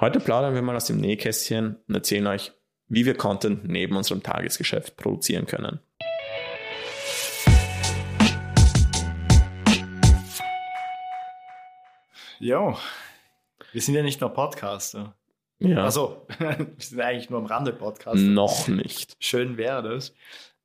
Heute plaudern wir mal aus dem Nähkästchen und erzählen euch, wie wir Content neben unserem Tagesgeschäft produzieren können. Jo, wir sind ja nicht nur Podcaster. Ja, Also, wir sind eigentlich nur am Rande Podcaster. noch nicht. Schön wäre das.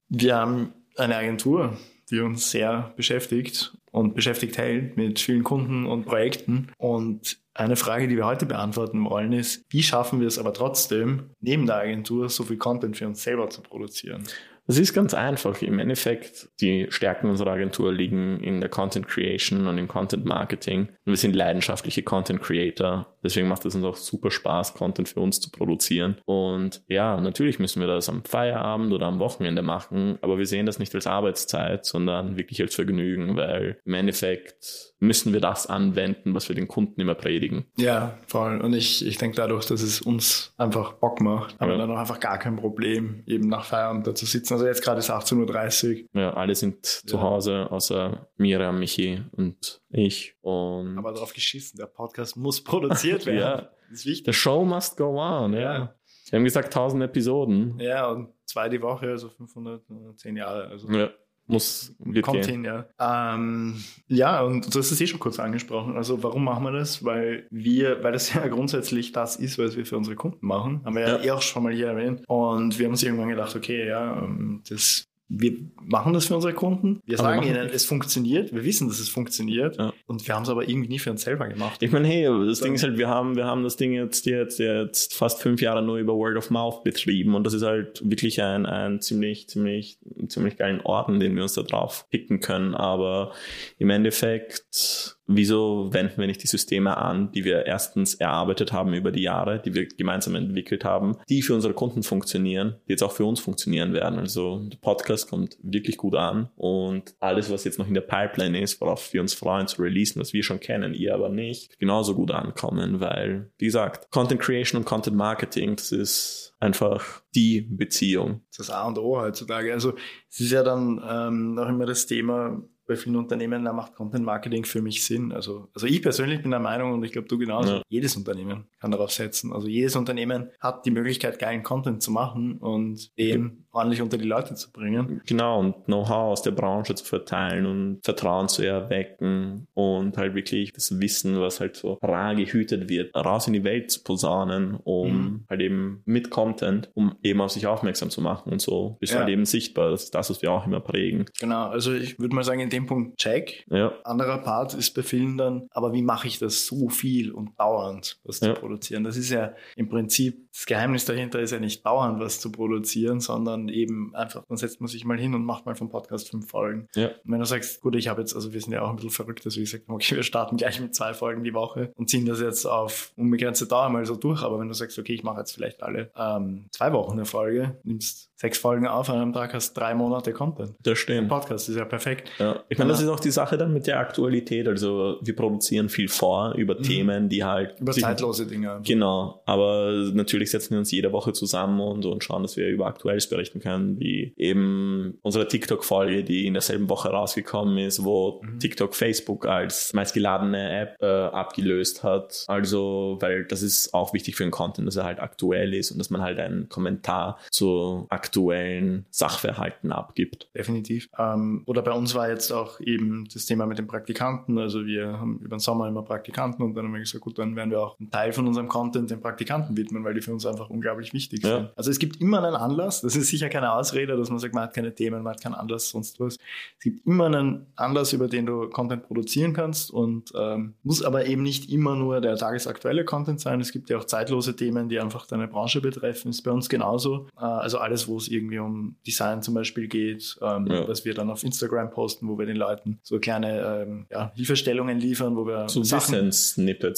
Wir haben eine Agentur, die uns sehr beschäftigt und beschäftigt hält mit vielen Kunden und Projekten. Und eine Frage, die wir heute beantworten wollen, ist, wie schaffen wir es aber trotzdem, neben der Agentur so viel Content für uns selber zu produzieren? Es ist ganz einfach. Im Endeffekt, die Stärken unserer Agentur liegen in der Content Creation und im Content Marketing. Und wir sind leidenschaftliche Content Creator. Deswegen macht es uns auch super Spaß, Content für uns zu produzieren. Und ja, natürlich müssen wir das am Feierabend oder am Wochenende machen, aber wir sehen das nicht als Arbeitszeit, sondern wirklich als Vergnügen, weil im Endeffekt müssen wir das anwenden, was wir den Kunden immer predigen. Ja, voll. Und ich, ich denke dadurch, dass es uns einfach Bock macht, haben wir dann auch einfach gar kein Problem, eben nach Feierabend da zu sitzen. Also jetzt gerade ist 18.30 Uhr. Ja, alle sind zu Ja. Hause, außer Miriam, Michi und ich. Und Aber darauf geschissen, der Podcast muss produziert werden. Ja. Das ist wichtig. the show must go on, ja. Ja. Wir haben gesagt 1000 Episoden. Ja, und zwei die Woche, also 510 Jahre. Also Ja, muss, wird kommt gehen. hin, ja. Ähm, ja, und du hast es eh schon kurz angesprochen. Also warum machen wir das? Weil wir, weil das ja grundsätzlich das ist, was wir für unsere Kunden machen. Haben wir ja, Ja. eh auch schon mal hier erwähnt. Und wir haben uns irgendwann gedacht, okay, ja, ähm, das wir machen das für unsere Kunden. Wir wir sagen machen- ihnen, es funktioniert. Wir wissen, dass es funktioniert. Ja. Und wir haben es aber irgendwie nie für uns selber gemacht. Ich meine, hey, das Ding ist halt, wir haben, wir haben das Ding jetzt, jetzt, jetzt fast fünf Jahre nur über Word of Mouth betrieben und das ist halt wirklich ein, ein ziemlich, ziemlich, ziemlich geilen Orden, den wir uns da drauf picken können. Aber im Endeffekt, wieso wenden wir nicht die Systeme an, die wir erstens erarbeitet haben über die Jahre, die wir gemeinsam entwickelt haben, die für unsere Kunden funktionieren, die jetzt auch für uns funktionieren werden. Also der Podcast kommt wirklich gut an und alles, was jetzt noch in der Pipeline ist, worauf wir uns freuen zu releasen, was wir schon kennen, ihr aber nicht, genauso gut ankommen, weil, wie gesagt, Content Creation und Content Marketing, das ist einfach die Beziehung. Das A und O heutzutage. Also es ist ja dann ähm, noch immer das Thema bei vielen Unternehmen, da macht Content Marketing für mich Sinn. Also, also ich persönlich bin der Meinung und ich glaube du genauso, Ja. jedes Unternehmen kann darauf setzen. Also jedes Unternehmen hat die Möglichkeit, geilen Content zu machen und den ordentlich unter die Leute zu bringen. Genau, und Know-how aus der Branche zu verteilen und Vertrauen zu erwecken und halt wirklich das Wissen, was halt so rar gehütet wird, raus in die Welt zu posaunen, um Mhm. halt eben mit Content, um eben auf sich aufmerksam zu machen und so bist du Ja. halt eben sichtbar. Das ist das, was wir auch immer prägen. Genau, also ich würde mal sagen, in dem Punkt check. Ja, Anderer Part ist bei vielen dann, aber wie mache ich das so viel und dauernd, was Ja. zu produzieren? Das ist ja im Prinzip, das Geheimnis dahinter ist ja nicht dauernd was zu produzieren, sondern eben einfach, dann setzt man sich mal hin und macht mal vom Podcast fünf Folgen. ja, Und wenn du sagst, gut, ich habe jetzt, also wir sind ja auch ein bisschen verrückt, dass wir gesagt haben, okay, wir starten gleich mit zwei Folgen die Woche und ziehen das jetzt auf unbegrenzte Dauer mal so durch. Aber wenn du sagst, okay, ich mache jetzt vielleicht alle ähm, zwei Wochen eine Folge, nimmst sechs Folgen auf an einem Tag, hast drei Monate Content. das stimmt. Podcast ist ja perfekt. Ja, ich meine, das Ja. ist auch die Sache dann mit der Aktualität. Also wir produzieren viel vor über Mhm. Themen, die halt Über zeitlose Dinge. Genau, aber natürlich setzen wir uns jede Woche zusammen und, und schauen, dass wir über Aktuelles berichten können, wie eben unsere TikTok-Folge, die in derselben Woche rausgekommen ist, wo Mhm. TikTok Facebook als meistgeladene App äh, abgelöst hat. Also, weil das ist auch wichtig für den Content, dass er halt aktuell ist und dass man halt einen Kommentar zu aktuellen Sachverhalten abgibt. Definitiv. Ähm, oder bei uns war jetzt auch eben das Thema mit den Praktikanten. Also wir haben über den Sommer immer Praktikanten und dann haben wir gesagt, gut, dann werden wir auch einen Teil von unserem Content den Praktikanten widmen, weil die für uns einfach unglaublich wichtig Ja. sind. Also es gibt immer einen Anlass. Das ist sicher keine Ausrede, dass man sagt, man hat keine Themen, man hat keinen Anlass, sonst was. Es gibt immer einen Anlass, über den du Content produzieren kannst und ähm, muss aber eben nicht immer nur der tagesaktuelle Content sein. Es gibt ja auch zeitlose Themen, die einfach deine Branche betreffen. Ist bei uns genauso. Äh, also alles, wo es irgendwie um Design zum Beispiel geht, ähm, Ja. was wir dann auf Instagram posten, wo wir den Leuten so kleine ähm, ja, Hilfestellungen liefern, wo wir So Sachen Ge-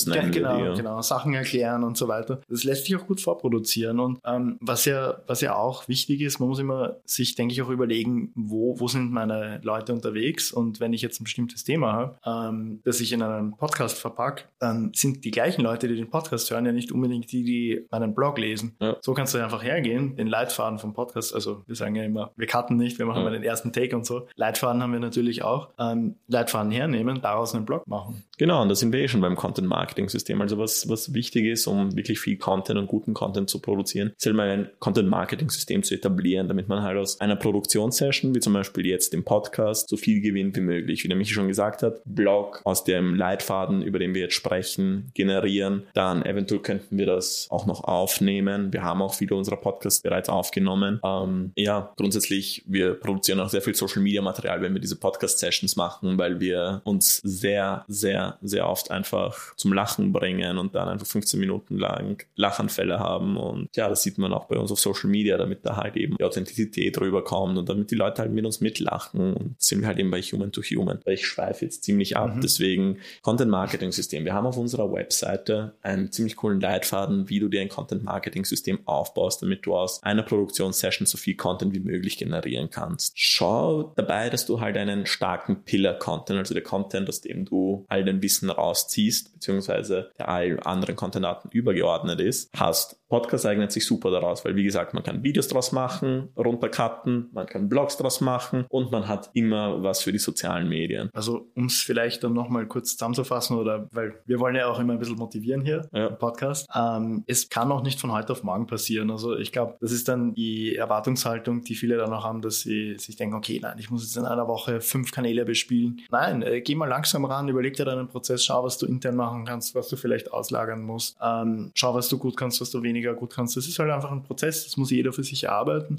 nennen genau, wir die. ja. genau, Sachen erklären und so weiter. Das lässt sich auch gut vorproduzieren. Und ähm, was ja, was ja auch wichtig ist, man muss immer sich, denke ich, auch überlegen, wo, wo sind meine Leute unterwegs? Und wenn ich jetzt ein bestimmtes Thema habe, ähm, das ich in einen Podcast verpacke, dann sind die gleichen Leute, die den Podcast hören, ja nicht unbedingt die, die meinen Blog lesen. Ja. So kannst du einfach hergehen, den Leitfaden vom Podcast, also wir sagen ja immer, wir cutten nicht, wir machen Ja. mal den ersten Take und so. Leitfaden haben wir natürlich natürlich auch ähm, Leitfaden hernehmen, daraus einen Blog machen. Genau, und da sind wir eh schon beim Content-Marketing-System. Also was, was wichtig ist, um wirklich viel Content und guten Content zu produzieren, ist halt mal ein Content-Marketing-System zu etablieren, damit man halt aus einer Produktionssession, wie zum Beispiel jetzt im Podcast, so viel gewinnt wie möglich. Wie der Michi schon gesagt hat, Blog aus dem Leitfaden, über den wir jetzt sprechen, generieren. Dann eventuell könnten wir das auch noch aufnehmen. Wir haben auch viele unserer Podcasts bereits aufgenommen. Ähm, ja, grundsätzlich, wir produzieren auch sehr viel Social-Media-Material, wenn wir diese Podcast-Sessions machen, weil wir uns sehr, sehr, sehr oft einfach zum Lachen bringen und dann einfach 15 Minuten lang Lachanfälle haben. Und ja, das sieht man auch bei uns auf Social Media, damit da halt eben die Authentizität rüberkommt und damit die Leute halt mit uns mitlachen. Und sind wir halt eben bei Human to Human. Ich schweife jetzt ziemlich ab, mhm. deswegen Content-Marketing-System. Wir haben auf unserer Webseite einen ziemlich coolen Leitfaden, wie du dir ein Content-Marketing-System aufbaust, damit du aus einer Produktionssession so viel Content wie möglich generieren kannst. Schau dabei, dass du halt einen starken Pillar-Content, also der Content, aus dem du all dein Wissen rausziehst, beziehungsweise der all anderen Content-Arten übergeordnet ist, hast. Podcast eignet sich super daraus, weil wie gesagt, man kann Videos draus machen, runtercutten, man kann Blogs draus machen und man hat immer was für die sozialen Medien. Also um es vielleicht dann nochmal kurz zusammenzufassen oder weil wir wollen ja auch immer ein bisschen motivieren hier ja. im Podcast. Ähm, es kann auch nicht von heute auf morgen passieren. Also ich glaube, das ist dann die Erwartungshaltung, die viele dann auch haben, dass sie sich denken, okay, nein, ich muss jetzt in einer Woche fünf Kanäle bespielen. Nein, äh, geh mal langsam ran, überleg dir deinen Prozess, schau, was du intern machen kannst, was du vielleicht auslagern musst. Ähm, schau, was du gut kannst, was du weniger gut kannst. Das ist halt einfach ein Prozess, das muss jeder für sich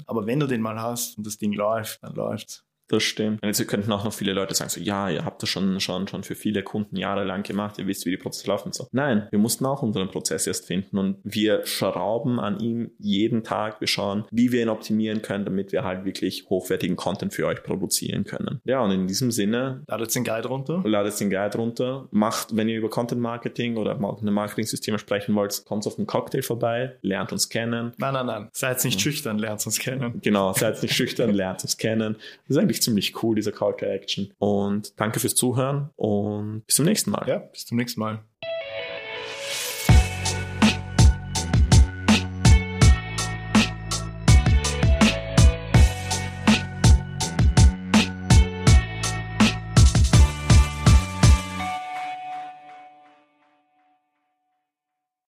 Aber wenn du den mal hast und das Ding läuft, dann läuft's. Das stimmt. Und jetzt könnten auch noch viele Leute sagen, so, ja, ihr habt das schon, schon, schon für viele Kunden jahrelang gemacht, ihr wisst, wie die Prozesse laufen. So. Nein, wir mussten auch unseren Prozess erst finden und wir schrauben an ihm jeden Tag. Wir schauen, wie wir ihn optimieren können, damit wir halt wirklich hochwertigen Content für euch produzieren können. Ja, und in diesem Sinne. Ladet den Guide runter. Ladet den Guide runter. Macht, wenn ihr über Content Marketing oder Marketing-Systeme sprechen wollt, kommt auf den Cocktail vorbei, lernt uns kennen. Nein, nein, nein. Seid nicht ja. schüchtern, lernt uns kennen. Genau, seid nicht schüchtern, lernt uns kennen. Das ist eigentlich ziemlich cool, dieser Call to Action. Und danke fürs Zuhören und bis zum nächsten Mal. Ja, bis zum nächsten Mal.